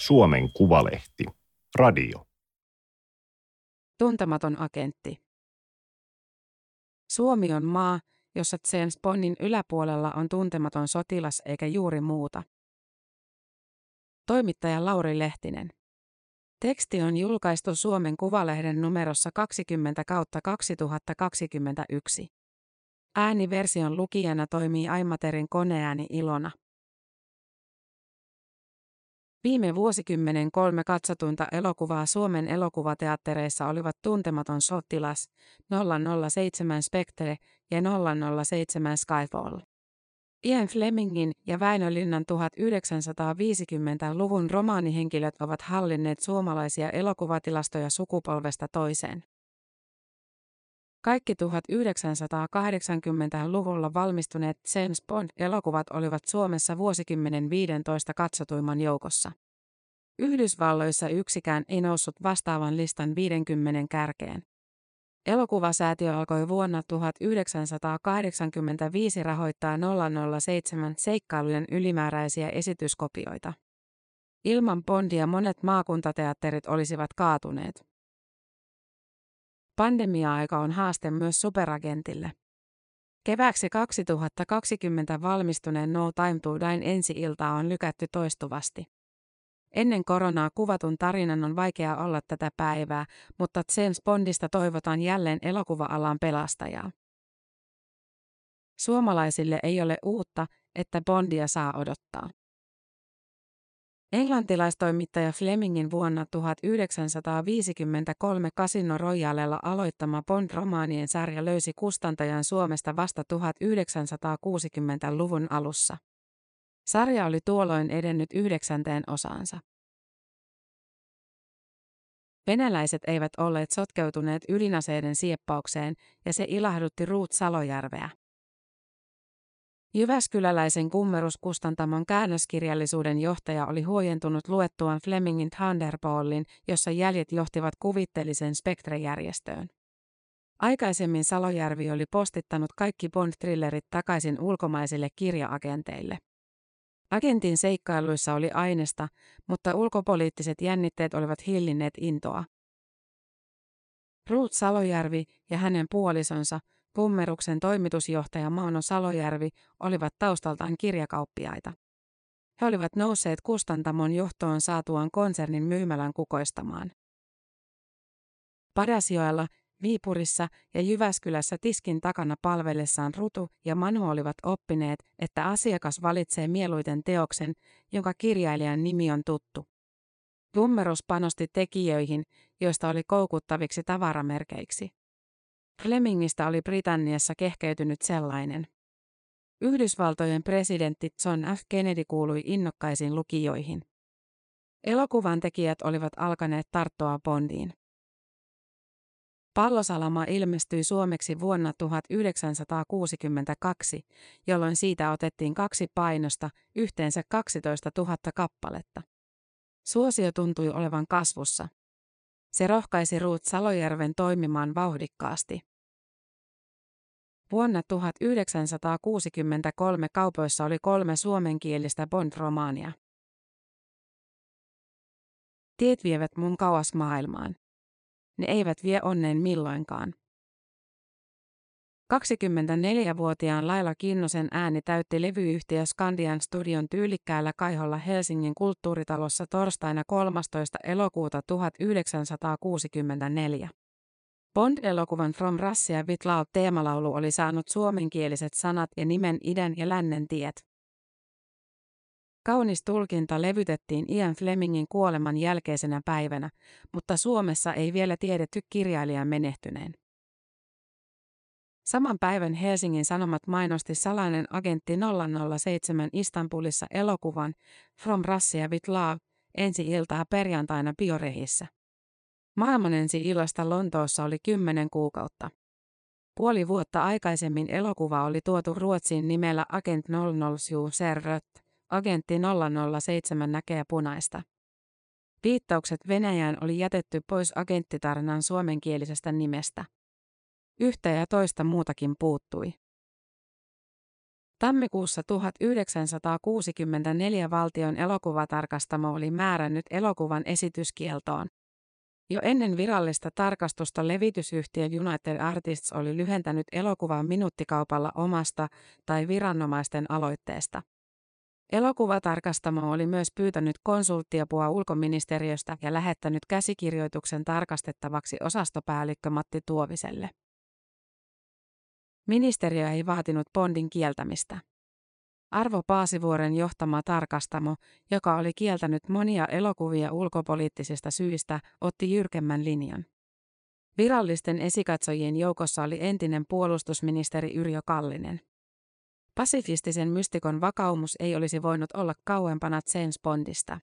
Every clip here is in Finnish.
Suomen Kuvalehti. Radio. Tuntematon agentti. Suomi on maa, jossa James Bondin yläpuolella on tuntematon sotilas eikä juuri muuta. Toimittaja Lauri Lehtinen. Teksti on julkaistu Suomen Kuvalehden numerossa 20 kautta 2021. Ääniversion lukijana toimii Aimaterin koneääni Ilona. Viime vuosikymmenen kolme katsotuinta elokuvaa Suomen elokuvateattereissa olivat Tuntematon sotilas, 007 Spectre ja 007 Skyfall. Ian Flemingin ja Väinö Linnan 1950-luvun romaanihenkilöt ovat hallinneet suomalaisia elokuvatilastoja sukupolvesta toiseen. Kaikki 1980-luvulla valmistuneet James Bond-elokuvat olivat Suomessa vuosikymmenen 15 katsotuimman joukossa. Yhdysvalloissa yksikään ei noussut vastaavan listan 50 kärkeen. Elokuvasäätiö alkoi vuonna 1985 rahoittaa 007 seikkailujen ylimääräisiä esityskopioita. Ilman Bondia monet maakuntateatterit olisivat kaatuneet. Pandemia-aika on haaste myös superagentille. Keväksi 2020 valmistuneen No Time to Dine ensi-iltaa on lykätty toistuvasti. Ennen koronaa kuvatun tarinan on vaikea olla tätä päivää, mutta James Bondista toivotaan jälleen elokuva-alan pelastajaa. Suomalaisille ei ole uutta, että Bondia saa odottaa. Englantilaistoimittaja Flemingin vuonna 1953 Casino Royalella aloittama Bond-romaanien sarja löysi kustantajan Suomesta vasta 1960-luvun alussa. Sarja oli tuolloin edennyt yhdeksänteen osaansa. Venäläiset eivät olleet sotkeutuneet ydinaseiden sieppaukseen, ja se ilahdutti Ruut Salojärveä. Jyväskyläläisen kummeruskustantamon käännöskirjallisuuden johtaja oli huojentunut luettuaan Flemingin Thunderballin, jossa jäljet johtivat kuvitteellisen spektrejärjestöön. Aikaisemmin Salojärvi oli postittanut kaikki Bond-trillerit takaisin ulkomaisille kirjaagenteille. Agentin seikkailuissa oli aineesta, mutta ulkopoliittiset jännitteet olivat hillinneet intoa. Ruut Salojärvi ja hänen puolisonsa, Kummeruksen toimitusjohtaja Mauno Salojärvi, olivat taustaltaan kirjakauppiaita. He olivat nousseet kustantamon johtoon saatuaan konsernin myymälän kukoistamaan. Padasjoella Viipurissa ja Jyväskylässä tiskin takana palvellessaan Rutu ja Manu olivat oppineet, että asiakas valitsee mieluiten teoksen, jonka kirjailijan nimi on tuttu. Gummerus panosti tekijöihin, joista oli koukuttaviksi tavaramerkeiksi. Flemingistä oli Britanniassa kehkeytynyt sellainen. Yhdysvaltojen presidentti John F. Kennedy kuului innokkaisiin lukijoihin. Elokuvan tekijät olivat alkaneet tarttua Bondiin. Pallosalama ilmestyi suomeksi vuonna 1962, jolloin siitä otettiin kaksi painosta, yhteensä 12 000 kappaletta. Suosio tuntui olevan kasvussa. Se rohkaisi Ruut Salojärven toimimaan vauhdikkaasti. Vuonna 1963 kaupoissa oli kolme suomenkielistä Bond-romaania. Tiet vievät mun kauas maailmaan. Ne eivät vie onneen milloinkaan. 24-vuotiaan Laila Kinnosen ääni täytti levyyhtiö Skandian studion tyylikkäällä kaiholla Helsingin kulttuuritalossa torstaina 13. elokuuta 1964. Bond-elokuvan From Russia with Love teemalaulu oli saanut suomenkieliset sanat ja nimen idän ja lännen tiet. Kaunis tulkinta levytettiin Ian Flemingin kuoleman jälkeisenä päivänä, mutta Suomessa ei vielä tiedetty kirjailijan menehtyneen. Saman päivän Helsingin Sanomat mainosti salainen agentti 007 Istanbulissa elokuvan From Russia with Love ensi iltaa perjantaina Biorehissä. Maailman ensi illasta Lontoossa oli kymmenen kuukautta. Puoli vuotta aikaisemmin elokuva oli tuotu Ruotsiin nimellä Agent 00 Serrött. Agentti 007 näkee punaista. Viittaukset Venäjään oli jätetty pois agenttitarinan suomenkielisestä nimestä. Yhtä ja toista muutakin puuttui. Tammikuussa 1964 valtion elokuvatarkastamo oli määrännyt elokuvan esityskieltoon. Jo ennen virallista tarkastusta levitysyhtiö United Artists oli lyhentänyt elokuvan minuuttikaupalla omasta tai viranomaisten aloitteesta. Elokuvatarkastamo oli myös pyytänyt konsulttiapua ulkoministeriöstä ja lähettänyt käsikirjoituksen tarkastettavaksi osastopäällikkö Matti Tuoviselle. Ministeriö ei vaatinut Bondin kieltämistä. Arvo Paasivuoren johtama tarkastamo, joka oli kieltänyt monia elokuvia ulkopoliittisista syistä, otti jyrkemmän linjan. Virallisten esikatsojien joukossa oli entinen puolustusministeri Yrjö Kallinen. Pasifistisen mystikon vakaumus ei olisi voinut olla kauempana James Bondista.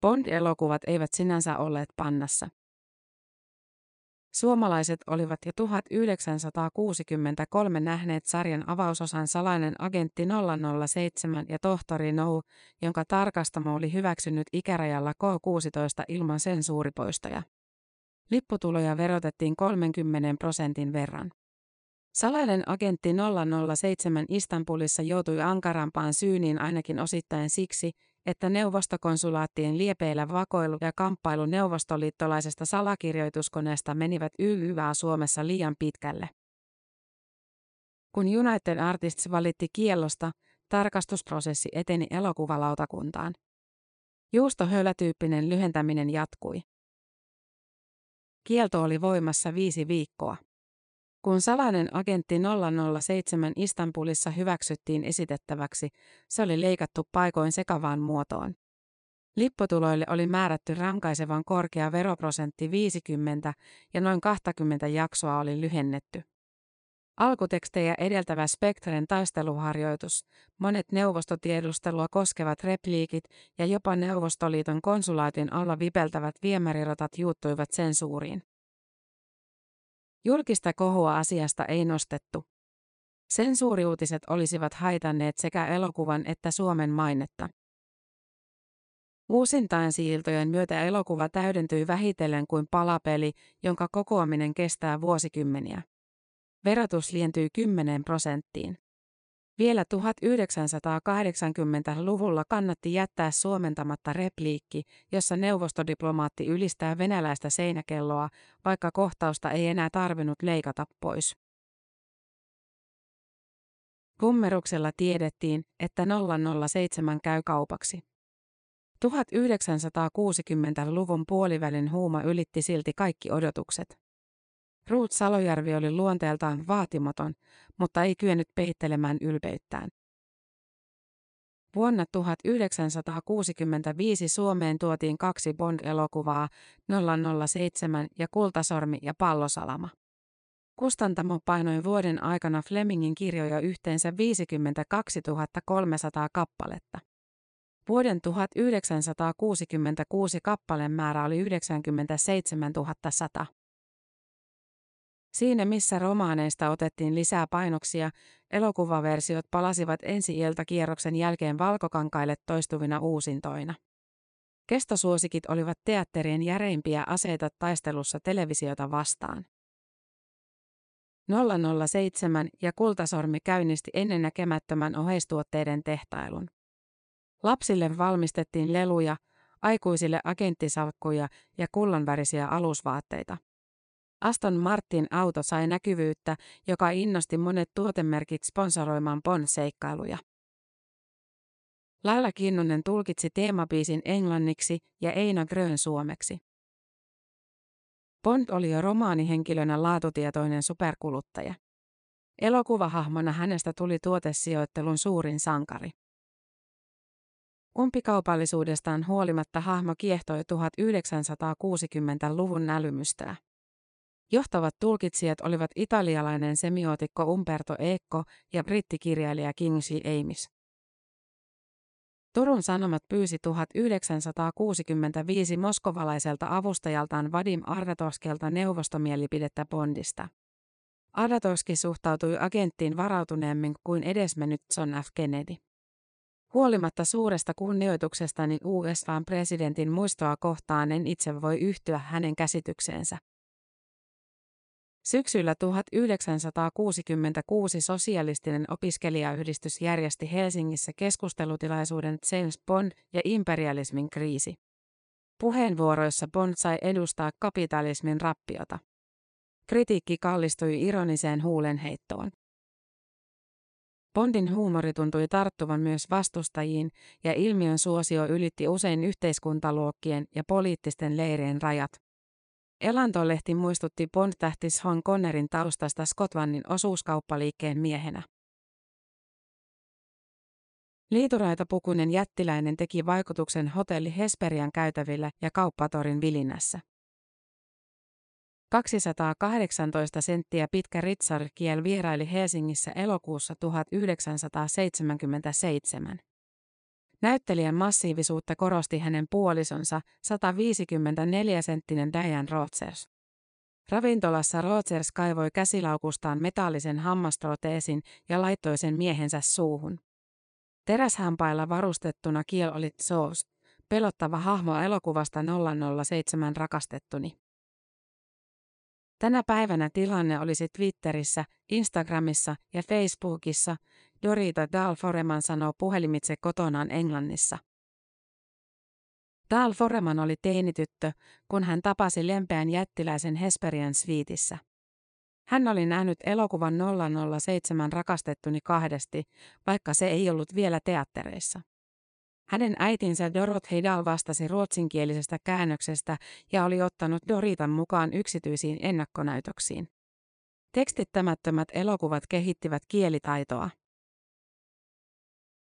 Bond-elokuvat eivät sinänsä olleet pannassa. Suomalaiset olivat jo 1963 nähneet sarjan avausosan Salainen agentti 007 ja Tohtori No, jonka tarkastamo oli hyväksynyt ikärajalla K16 ilman sensuuripoistoja. Lipputuloja verotettiin 30 prosentin verran. Salainen agentti 007 Istanbulissa joutui ankarampaan syyniin ainakin osittain siksi, että neuvostokonsulaattien liepeillä vakoilu ja kamppailu neuvostoliittolaisesta salakirjoituskoneesta menivät YYA Suomessa liian pitkälle. Kun United Artists valitti kiellosta, tarkastusprosessi eteni elokuvalautakuntaan. Juustohöylätyyppinen lyhentäminen jatkui. Kielto oli voimassa viisi viikkoa. Kun salainen agentti 007 Istanbulissa hyväksyttiin esitettäväksi, se oli leikattu paikoin sekavaan muotoon. Lipputuloille oli määrätty rankaisevan korkea veroprosentti 50 ja noin 20 jaksoa oli lyhennetty. Alkutekstejä edeltävä Spektren taisteluharjoitus, monet neuvostotiedustelua koskevat repliikit ja jopa Neuvostoliiton konsulaatin alla vipeltävät viemärirotat juuttuivat sensuuriin. Julkista kohua asiasta ei nostettu. Sensuuriuutiset olisivat haitanneet sekä elokuvan että Suomen mainetta. Uusintain siiltojen myötä elokuva täydentyi vähitellen kuin palapeli, jonka kokoaminen kestää vuosikymmeniä. Verotus lientyi 10 prosenttiin. Vielä 1980-luvulla kannatti jättää suomentamatta repliikki, jossa neuvostodiplomaatti ylistää venäläistä seinäkelloa, vaikka kohtausta ei enää tarvinnut leikata pois. Kummeruksella tiedettiin, että 007 käy kaupaksi. 1960-luvun puolivälin huuma ylitti silti kaikki odotukset. Ruut Salojärvi oli luonteeltaan vaatimaton, mutta ei kyennyt peittelemään ylpeyttään. Vuonna 1965 Suomeen tuotiin kaksi Bond-elokuvaa, 007 ja Kultasormi ja Pallosalama. Kustantamo painoi vuoden aikana Flemingin kirjoja yhteensä 52 300 kappaletta. Vuoden 1966 kappaleen määrä oli 97 100. Siinä missä romaaneista otettiin lisää painoksia, elokuvaversiot palasivat ensi kierroksen jälkeen valkokankaille toistuvina uusintoina. Kestosuosikit olivat teatterien järeimpiä aseita taistelussa televisiota vastaan. 007 ja Kultasormi käynnisti ennennäkemättömän oheistuotteiden tehtailun. Lapsille valmistettiin leluja, aikuisille agenttisalkkuja ja kullanvärisiä alusvaatteita. Aston Martin auto sai näkyvyyttä, joka innosti monet tuotemerkit sponsoroimaan Bond-seikkailuja. Laila Kinnunen tulkitsi teemabiisin englanniksi ja Eino Grön suomeksi. Bond oli jo romaanihenkilönä laatutietoinen superkuluttaja. Elokuvahahmona hänestä tuli tuotesijoittelun suurin sankari. Umpikaupallisuudestaan huolimatta hahmo kiehtoi 1960-luvun nälymystöä. Johtavat tulkitsijat olivat italialainen semiotikko Umberto Eco ja brittikirjailija Kingsley Amis. Turun Sanomat pyysi 1965 moskovalaiselta avustajaltaan Vadim Ardatoskelta neuvostomielipidettä Bondista. Ardatoski suhtautui agenttiin varautuneemmin kuin edesmennyt John F. Kennedy. Huolimatta suuresta kunnioituksestani USAn presidentin muistoa kohtaan en itse voi yhtyä hänen käsitykseensä. Syksyllä 1966 sosialistinen opiskelijayhdistys järjesti Helsingissä keskustelutilaisuuden James Bond ja imperialismin kriisi. Puheenvuoroissa Bond sai edustaa kapitalismin rappiota. Kritiikki kallistui ironiseen huulenheittoon. Bondin huumori tuntui tarttuvan myös vastustajiin, ja ilmiön suosio ylitti usein yhteiskuntaluokkien ja poliittisten leirien rajat. Elantolehti muistutti Bond-tähti Sean Connerin taustasta Scotlandin osuuskauppaliikkeen miehenä. Liituraitapukuinen jättiläinen teki vaikutuksen hotelli Hesperian käytävillä ja kauppatorin vilinässä. 218 senttiä pitkä Richard Kiel vieraili Helsingissä elokuussa 1977. Näyttelijän massiivisuutta korosti hänen puolisonsa 154-senttinen Diane Rogers. Ravintolassa Rogers kaivoi käsilaukustaan metallisen hammastroteesin ja laittoi sen miehensä suuhun. Teräshampailla varustettuna Kiel oli Zoos, pelottava hahmo elokuvasta 007 rakastettuni. Tänä päivänä tilanne olisi Twitterissä, Instagramissa ja Facebookissa, Dorita Dahl Foreman sanoo puhelimitse kotonaan Englannissa. Dahl Foreman oli teinityttö, kun hän tapasi lempeän jättiläisen Hesperian sviitissä. Hän oli nähnyt elokuvan 007 rakastettuni kahdesti, vaikka se ei ollut vielä teattereissa. Hänen äitinsä Dorothy Dahl vastasi ruotsinkielisestä käännöksestä ja oli ottanut Doritan mukaan yksityisiin ennakkonäytöksiin. Tekstittämättömät elokuvat kehittivät kielitaitoa.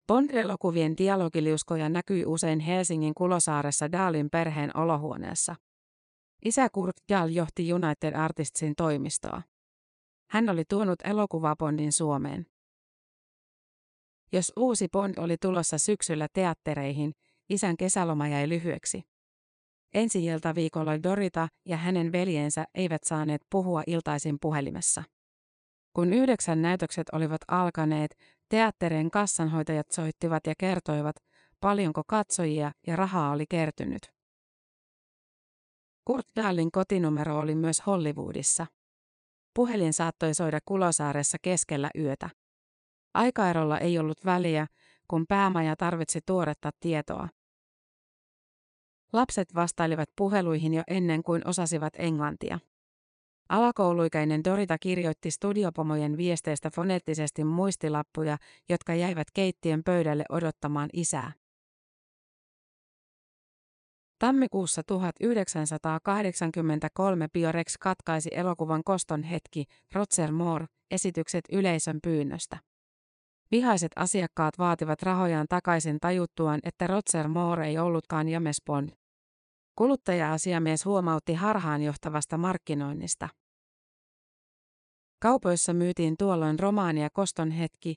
Bond-elokuvien dialogiliuskoja näkyi usein Helsingin Kulosaaressa Dahlin perheen olohuoneessa. Isä Kurt Dahl johti United Artistsin toimistoa. Hän oli tuonut elokuvabondin Suomeen. Jos uusi Bond oli tulossa syksyllä teattereihin, isän kesäloma jäi lyhyeksi. Ensi viikolla Dorita ja hänen veljensä eivät saaneet puhua iltaisin puhelimessa. Kun yhdeksän näytökset olivat alkaneet, teatterien kassanhoitajat soittivat ja kertoivat, paljonko katsojia ja rahaa oli kertynyt. Kurt Dahlin kotinumero oli myös Hollywoodissa. Puhelin saattoi soida Kulosaaressa keskellä yötä. Aikaerolla ei ollut väliä, kun päämaja tarvitsi tuoretta tietoa. Lapset vastailivat puheluihin jo ennen kuin osasivat englantia. Alakouluikäinen Dorita kirjoitti studiopomojen viesteistä foneettisesti muistilappuja, jotka jäivät keittiön pöydälle odottamaan isää. Tammikuussa 1983 Biorex katkaisi elokuvan Koston hetki, Roger Moore, esitykset yleisön pyynnöstä. Vihaiset asiakkaat vaativat rahojaan takaisin tajuttuaan, että Roger Moore ei ollutkaan James Bond. Kuluttaja-asiamies huomautti harhaanjohtavasta markkinoinnista. Kaupoissa myytiin tuolloin romaania Koston hetki,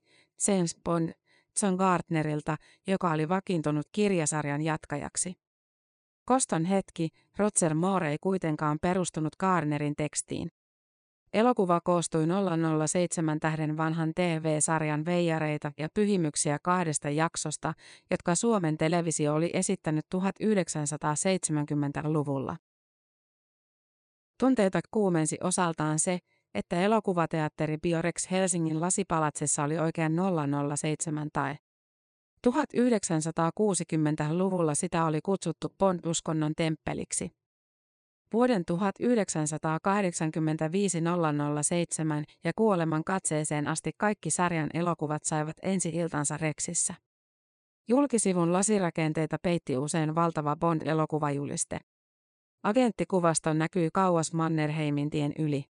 James Bond, John Gardnerilta, joka oli vakiintunut kirjasarjan jatkajaksi. Koston hetki, Roger Moore ei kuitenkaan perustunut Gardnerin tekstiin. Elokuva koostui 007 tähden vanhan TV-sarjan veijareita ja pyhimyksiä kahdesta jaksosta, jotka Suomen televisio oli esittänyt 1970-luvulla. Tunteita kuumensi osaltaan se, että elokuvateatteri Biorex Helsingin lasipalatsessa oli oikein 007 tai 1960-luvulla sitä oli kutsuttu Bond-uskonnon temppeliksi. Vuoden 1985 007 ja kuoleman katseeseen asti kaikki sarjan elokuvat saivat ensi iltansa Reksissä. Julkisivun lasirakenteita peitti usein valtava Bond-elokuvajuliste. Agenttikuvasto näkyy kauas Mannerheimin tien yli.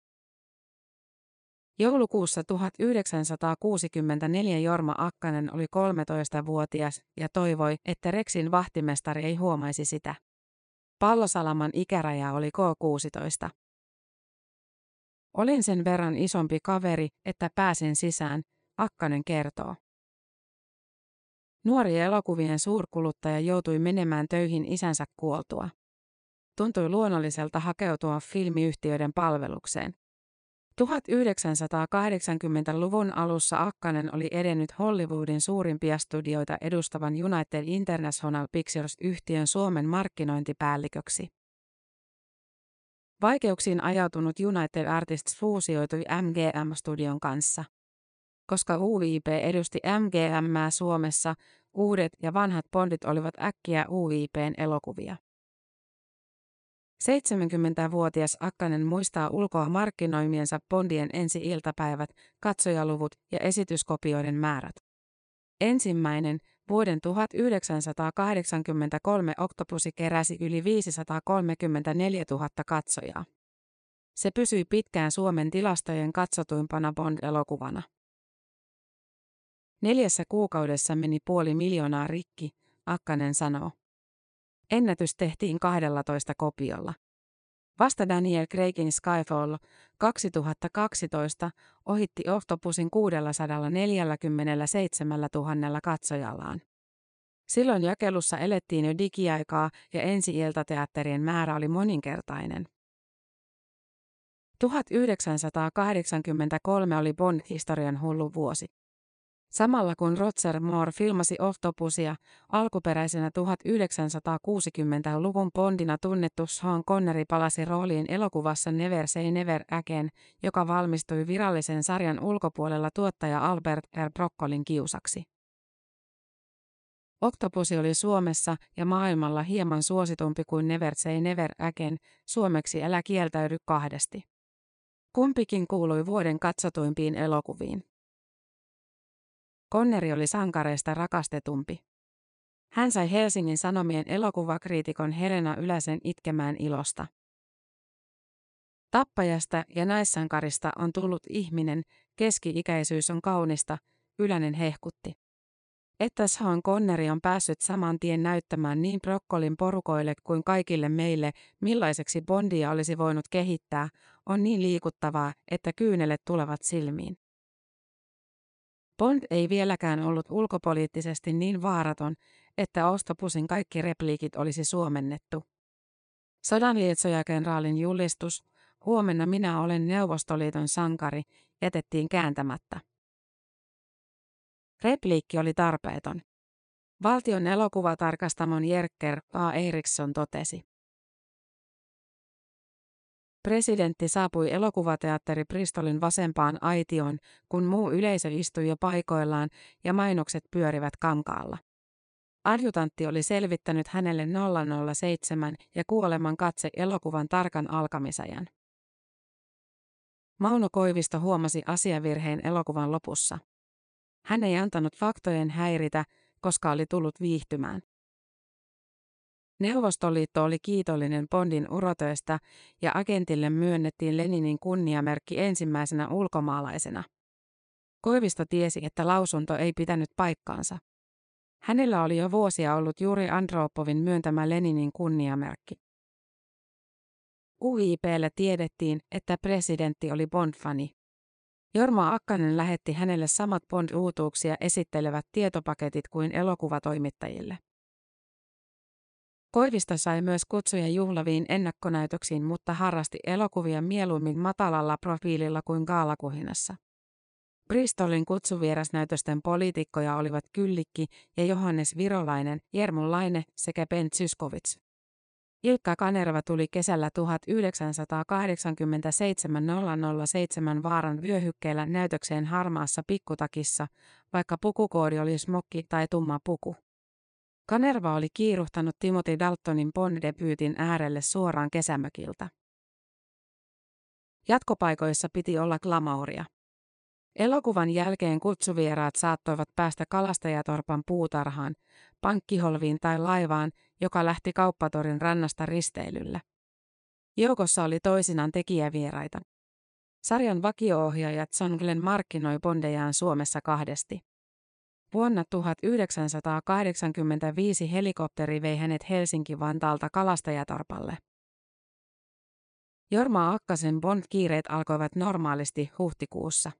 Joulukuussa 1964 Jorma Akkanen oli 13-vuotias ja toivoi, että Reksin vahtimestari ei huomaisi sitä. Pallosalaman ikäraja oli K16. Olin sen verran isompi kaveri, että pääsin sisään, Akkanen kertoo. Nuori elokuvien suurkuluttaja joutui menemään töihin isänsä kuoltua. Tuntui luonnolliselta hakeutua filmiyhtiöiden palvelukseen. 1980-luvun alussa Akkanen oli edennyt Hollywoodin suurimpia studioita edustavan United International Pictures-yhtiön Suomen markkinointipäälliköksi. Vaikeuksiin ajautunut United Artists fuusioitui MGM-studion kanssa. Koska UIP edusti MGM Suomessa, uudet ja vanhat Bondit olivat äkkiä UIPn elokuvia. 70-vuotias Akkanen muistaa ulkoa markkinoimiensa Bondien ensi-iltapäivät, katsojaluvut ja esityskopioiden määrät. Ensimmäinen, vuoden 1983 Oktopusi keräsi yli 534 000 katsojaa. Se pysyi pitkään Suomen tilastojen katsotuimpana Bond-elokuvana. Neljässä kuukaudessa meni puoli miljoonaa rikki, Akkanen sanoo. Ennätys tehtiin 12 kopiolla. Vasta Daniel Craigin Skyfall 2012 ohitti Octopusin 647 000 katsojallaan. Silloin jakelussa elettiin jo digiaikaa ja ensi-iltateatterien määrä oli moninkertainen. 1983 oli Bond-historian hullu vuosi. Samalla kun Roger Moore filmasi Octopusia, alkuperäisenä 1960-luvun Bondina tunnettu Sean Connery palasi rooliin elokuvassa Never Say Never Again, joka valmistui virallisen sarjan ulkopuolella tuottaja Albert R. Broccolin kiusaksi. Octopusi oli Suomessa ja maailmalla hieman suositumpi kuin Never Say Never Again, suomeksi Älä kieltäydy kahdesti. Kumpikin kuului vuoden katsotuimpiin elokuviin. Konneri oli sankareista rakastetumpi. Hän sai Helsingin Sanomien elokuvakriitikon Helena Yläsen itkemään ilosta. Tappajasta ja naissankarista on tullut ihminen, keski-ikäisyys on kaunista, Ylänen hehkutti. Että Sean Konneri on päässyt saman tien näyttämään niin Brokkolin porukoille kuin kaikille meille, millaiseksi Bondia olisi voinut kehittää, on niin liikuttavaa, että kyynelet tulevat silmiin. Bond ei vieläkään ollut ulkopoliittisesti niin vaaraton, että Ostopusin kaikki repliikit olisi suomennettu. Sodanlietsojakenraalin julistus, huomenna minä olen Neuvostoliiton sankari, jätettiin kääntämättä. Repliikki oli tarpeeton. Valtion elokuvatarkastamon Jerker A. Eriksson totesi. Presidentti saapui elokuvateatteri Bristolin vasempaan aitioon, kun muu yleisö istui jo paikoillaan ja mainokset pyörivät kankaalla. Adjutantti oli selvittänyt hänelle 007 ja kuoleman katse elokuvan tarkan alkamisajan. Mauno Koivisto huomasi asiavirheen elokuvan lopussa. Hän ei antanut faktojen häiritä, koska oli tullut viihtymään. Neuvostoliitto oli kiitollinen Bondin urotöistä ja agentille myönnettiin Leninin kunniamerkki ensimmäisenä ulkomaalaisena. Koivisto tiesi, että lausunto ei pitänyt paikkaansa. Hänellä oli jo vuosia ollut juuri Andropovin myöntämä Leninin kunniamerkki. UIPlle tiedettiin, että presidentti oli Bond-fani. Jorma Akkanen lähetti hänelle samat Bond-uutuuksia esittelevät tietopaketit kuin elokuvatoimittajille. Koivisto sai myös kutsuja juhlaviin ennakkonäytöksiin, mutta harrasti elokuvia mieluummin matalalla profiililla kuin gaalakuhinassa. Bristolin kutsuvierasnäytösten poliitikkoja olivat Kyllikki ja Johannes Virolainen, Jermu Laine sekä Ben Zyskowicz. Ilkka Kanerva tuli kesällä 1987 007 vaaran vyöhykkeellä näytökseen harmaassa pikkutakissa, vaikka pukukoodi oli smokki tai tumma puku. Kanerva oli kiiruhtanut Timothy Daltonin Bond-debyytin äärelle suoraan kesämökiltä. Jatkopaikoissa piti olla glamouria. Elokuvan jälkeen kutsuvieraat saattoivat päästä kalastajatorpan puutarhaan, pankkiholviin tai laivaan, joka lähti kauppatorin rannasta risteilyllä. Joukossa oli toisinaan tekijävieraita. Sarjan vakio-ohjaaja John Glenn markkinoi bondejaan Suomessa kahdesti. Vuonna 1985 helikopteri vei hänet Helsinki-Vantaalta kalastajatorpalle. Jorma Akkasen Bond-kiireet alkoivat normaalisti huhtikuussa.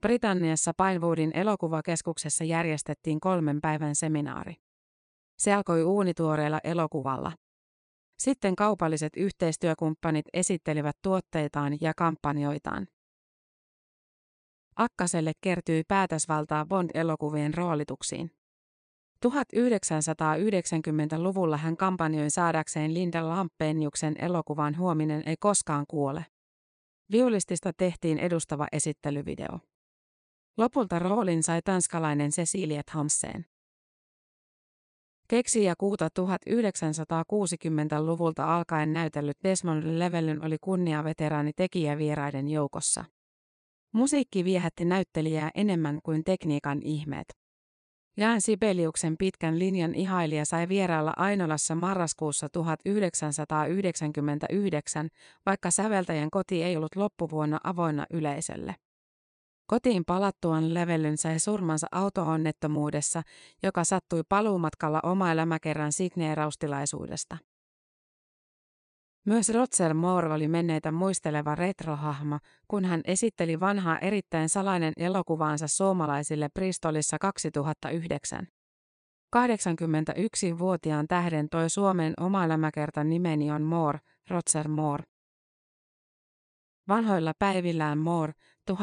Britanniassa Pinewoodin elokuvakeskuksessa järjestettiin kolmen päivän seminaari. Se alkoi uunituoreella elokuvalla. Sitten kaupalliset yhteistyökumppanit esittelivät tuotteitaan ja kampanjoitaan. Akkaselle kertyi päätösvaltaa Bond-elokuvien roolituksiin. 1990-luvulla hän kampanjoi saadakseen Linda Lampeniuksen elokuvan Huominen ei koskaan kuole. Viulistista tehtiin edustava esittelyvideo. Lopulta roolin sai tanskalainen Cecilie Hamseen. Keksijä kuuta 1960-luvulta alkaen näytellyt Desmond Llewellyn oli kunniaveteraani tekijävieraiden joukossa. Musiikki viehätti näyttelijää enemmän kuin tekniikan ihmeet. Jään Sibeliuksen pitkän linjan ihailija sai vierailla Ainolassa marraskuussa 1999, vaikka säveltäjän koti ei ollut loppuvuonna avoinna yleisölle. Kotiin palattuaan Levellyn sai surmansa autoonnettomuudessa, joka sattui paluumatkalla oma elämäkerran signeeraustilaisuudesta. Myös Roger Moore oli menneitä muisteleva retrohahmo, kun hän esitteli vanhaa erittäin salainen elokuvaansa suomalaisille Bristolissa 2009. 81-vuotiaan tähden toi Suomen oma elämäkerta nimeni on Moore, Roger Moore. Vanhoilla päivillään Moore 1927-2017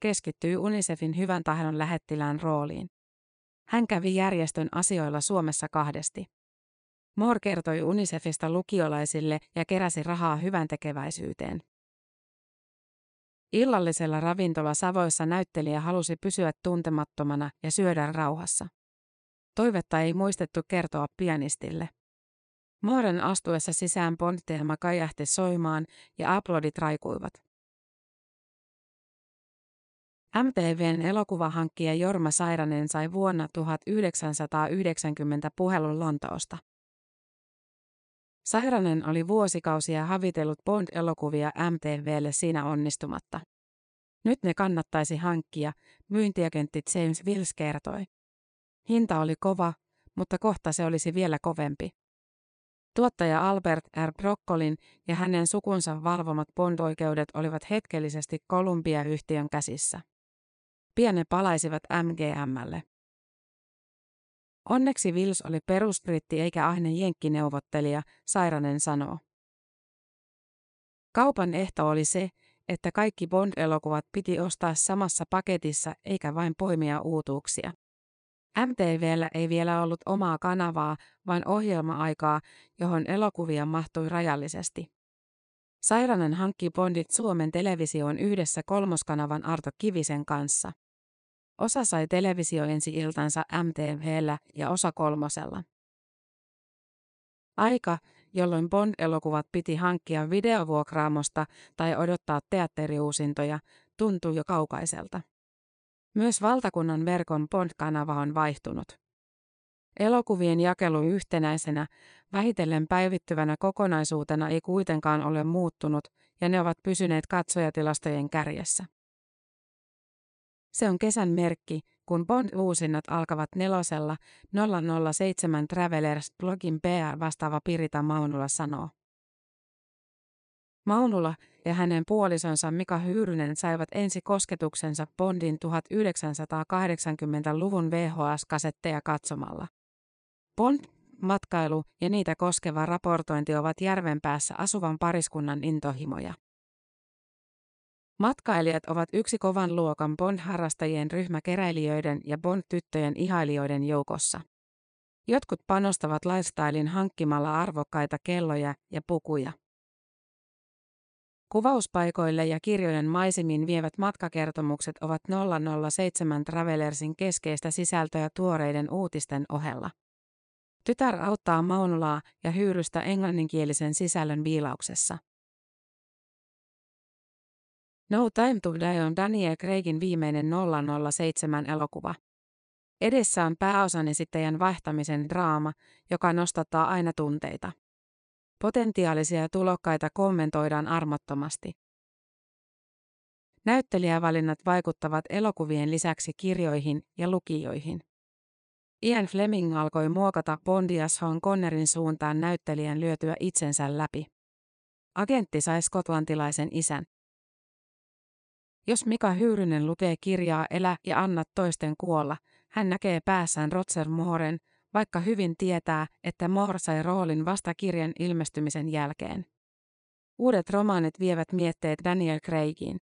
keskittyi UNICEFin hyvän tahdon lähettilään rooliin. Hän kävi järjestön asioilla Suomessa kahdesti. Moore kertoi UNICEFista lukiolaisille ja keräsi rahaa hyvän tekeväisyyteen. Illallisella ravintola Savoissa näyttelijä halusi pysyä tuntemattomana ja syödä rauhassa. Toivetta ei muistettu kertoa pianistille. Mooren astuessa sisään Bond-teema kajahti soimaan ja aplodit raikuivat. MTVn elokuvahankkija Jorma Sairanen sai vuonna 1990 puhelun Lontoosta. Sairanen oli vuosikausia havitellut Bond-elokuvia MTVlle siinä onnistumatta. Nyt ne kannattaisi hankkia, myyntiagentti James Wills kertoi. Hinta oli kova, mutta kohta se olisi vielä kovempi. Tuottaja Albert R. Broccolin ja hänen sukunsa valvomat Bond-oikeudet olivat hetkellisesti Columbia-yhtiön käsissä. Pian ne palaisivat MGMlle. Onneksi Wills oli perusbritti eikä ahne jenkkineuvottelija, Sairanen sanoo. Kaupan ehto oli se, että kaikki Bond-elokuvat piti ostaa samassa paketissa eikä vain poimia uutuuksia. MTVllä ei vielä ollut omaa kanavaa, vaan ohjelma-aikaa, johon elokuvia mahtui rajallisesti. Sairanen hankki Bondit Suomen televisioon yhdessä kolmoskanavan Arto Kivisen kanssa. Osa sai televisio ensi iltansa MTVllä ja osa kolmosella. Aika, jolloin Bond-elokuvat piti hankkia videovuokraamosta tai odottaa teatteriuusintoja, tuntui jo kaukaiselta. Myös valtakunnan verkon Bond-kanava on vaihtunut. Elokuvien jakelu yhtenäisenä, vähitellen päivittyvänä kokonaisuutena ei kuitenkaan ole muuttunut, ja ne ovat pysyneet katsojatilastojen kärjessä. Se on kesän merkki, kun Bond-uusinnat alkavat nelosella 007 Travelers-blogin PR-vastaava Pirita Maunula sanoo. Maunula ja hänen puolisonsa Mika Hyyrynen saivat ensi kosketuksensa Bondin 1980-luvun VHS-kasetteja katsomalla. Bond, matkailu ja niitä koskeva raportointi ovat Järvenpäässä asuvan pariskunnan intohimoja. Matkailijat ovat yksi kovan luokan Bond-harrastajien ryhmä keräilijöiden ja Bond-tyttöjen ihailijoiden joukossa. Jotkut panostavat lifestylein hankkimalla arvokkaita kelloja ja pukuja. Kuvauspaikoille ja kirjojen maisemiin vievät matkakertomukset ovat 007 Travelersin keskeistä sisältöä tuoreiden uutisten ohella. Tytär auttaa Maunulaa ja hyyrystä englanninkielisen sisällön viilauksessa. No Time to Die on Daniel Craigin viimeinen 007 elokuva. Edessä on pääosan esittäjän vaihtamisen draama, joka nostattaa aina tunteita. Potentiaalisia tulokkaita kommentoidaan armottomasti. Näyttelijävalinnat vaikuttavat elokuvien lisäksi kirjoihin ja lukijoihin. Ian Fleming alkoi muokata Bondia Sean Connerin suuntaan näyttelijän lyötyä itsensä läpi. Agentti sai skotlantilaisen isän. Jos Mika Hyyrynen lukee kirjaa Elä ja anna toisten kuolla, hän näkee päässään Roger Mooren, vaikka hyvin tietää, että Moore sai roolin vasta kirjan ilmestymisen jälkeen. Uudet romaanit vievät mietteet Daniel Craigiin.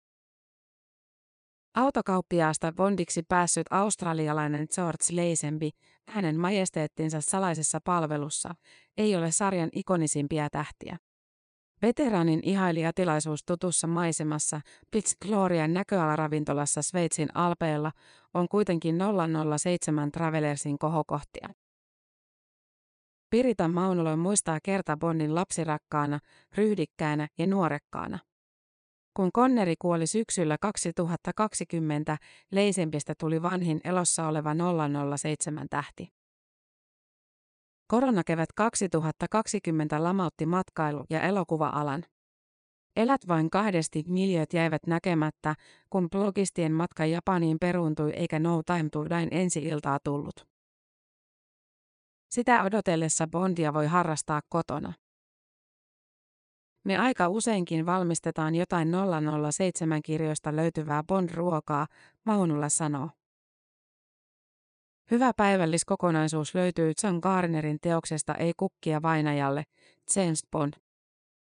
Autokauppiaasta Bondiksi päässyt australialainen George Lazenby, hänen majesteettinsa salaisessa palvelussa, ei ole sarjan ikonisimpia tähtiä. Veteraanin ihailijatilaisuus tutussa maisemassa Pitch Glorian näköalaravintolassa Sveitsin alpeella on kuitenkin 007 Travelersin kohokohtia. Pirita Maunulo muistaa kerta Bondin lapsirakkaana, ryhdikkäänä ja nuorekkaana. Kun Konneri kuoli syksyllä 2020, Leisempistä tuli vanhin elossa oleva 007 tähti. Koronakevät 2020 lamautti matkailu- ja elokuva-alan. Elät vain kahdesti miljööt jäivät näkemättä, kun blogistien matka Japaniin peruuntui eikä No Time to Dine ensi-iltaa tullut. Sitä odotellessa Bondia voi harrastaa kotona. Me aika useinkin valmistetaan jotain 007 kirjoista löytyvää Bond-ruokaa, Maunulla sanoo. Hyvä päivälliskokonaisuus löytyy John Garnerin teoksesta Ei kukkia vainajalle, James Bond.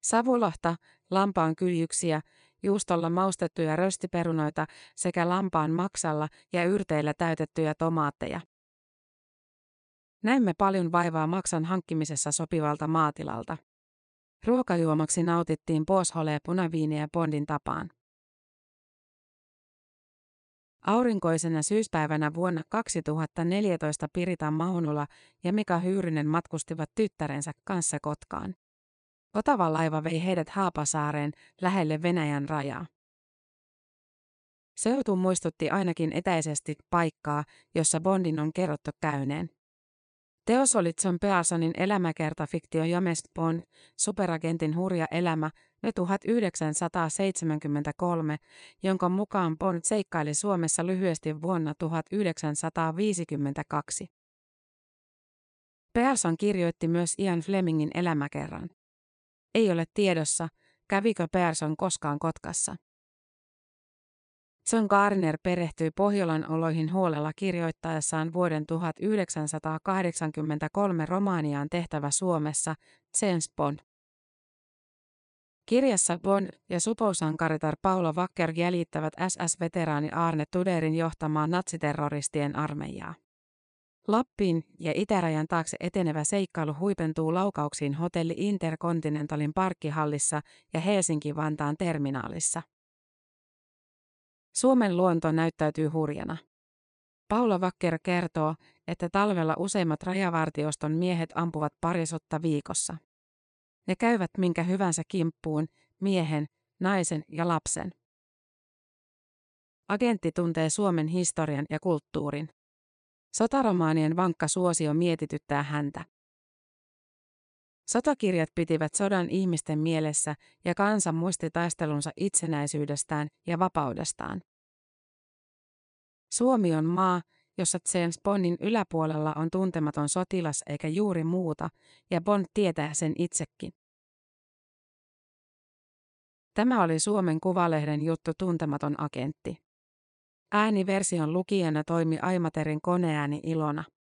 Savulahta, lampaan kyljyksiä, juustolla maustettuja röstiperunoita sekä lampaan maksalla ja yrteillä täytettyjä tomaatteja. Näimme paljon vaivaa maksan hankkimisessa sopivalta maatilalta. Ruokajuomaksi nautittiin Boshole punaviiniä Bondin tapaan. Aurinkoisena syyspäivänä vuonna 2014 Pirita Maunula ja Mika Hyyrinen matkustivat tyttärensä kanssa Kotkaan. Otava laiva vei heidät Haapasaareen lähelle Venäjän rajaa. Seutu muistutti ainakin etäisesti paikkaa, jossa Bondin on kerrottu käyneen. Teos oli John Pearsonin elämäkertafiktio James Bond, superagentin hurja elämä, ne 1973, jonka mukaan Bond seikkaili Suomessa lyhyesti vuonna 1952. Pearson kirjoitti myös Ian Flemingin elämäkerran. Ei ole tiedossa, kävikö Pearson koskaan Kotkassa. John Garner perehtyi Pohjolan oloihin huolella kirjoittaessaan vuoden 1983 romaaniaan tehtävä Suomessa, James Bond. Kirjassa Bond ja supousankaritar Paula Wacker jäljittävät SS-veteraani Arne Tuderin johtamaa natsiterroristien armeijaa. Lappiin ja itärajan taakse etenevä seikkailu huipentuu laukauksiin hotelli Intercontinentalin parkkihallissa ja Helsinki-Vantaan terminaalissa. Suomen luonto näyttäytyy hurjana. Paula Wacker kertoo, että talvella useimmat rajavartioston miehet ampuvat parisutta viikossa. Ne käyvät minkä hyvänsä kimppuun, miehen, naisen ja lapsen. Agentti tuntee Suomen historian ja kulttuurin. Sotaromaanien vankka suosio mietityttää häntä. Sotakirjat pitivät sodan ihmisten mielessä ja kansa muisti taistelunsa itsenäisyydestään ja vapaudestaan. Suomi on maa, jossa James Bondin yläpuolella on tuntematon sotilas eikä juuri muuta, ja Bond tietää sen itsekin. Tämä oli Suomen Kuvalehden juttu Tuntematon agentti. Ääniversion lukijana toimi Aimaterin koneääni Ilona.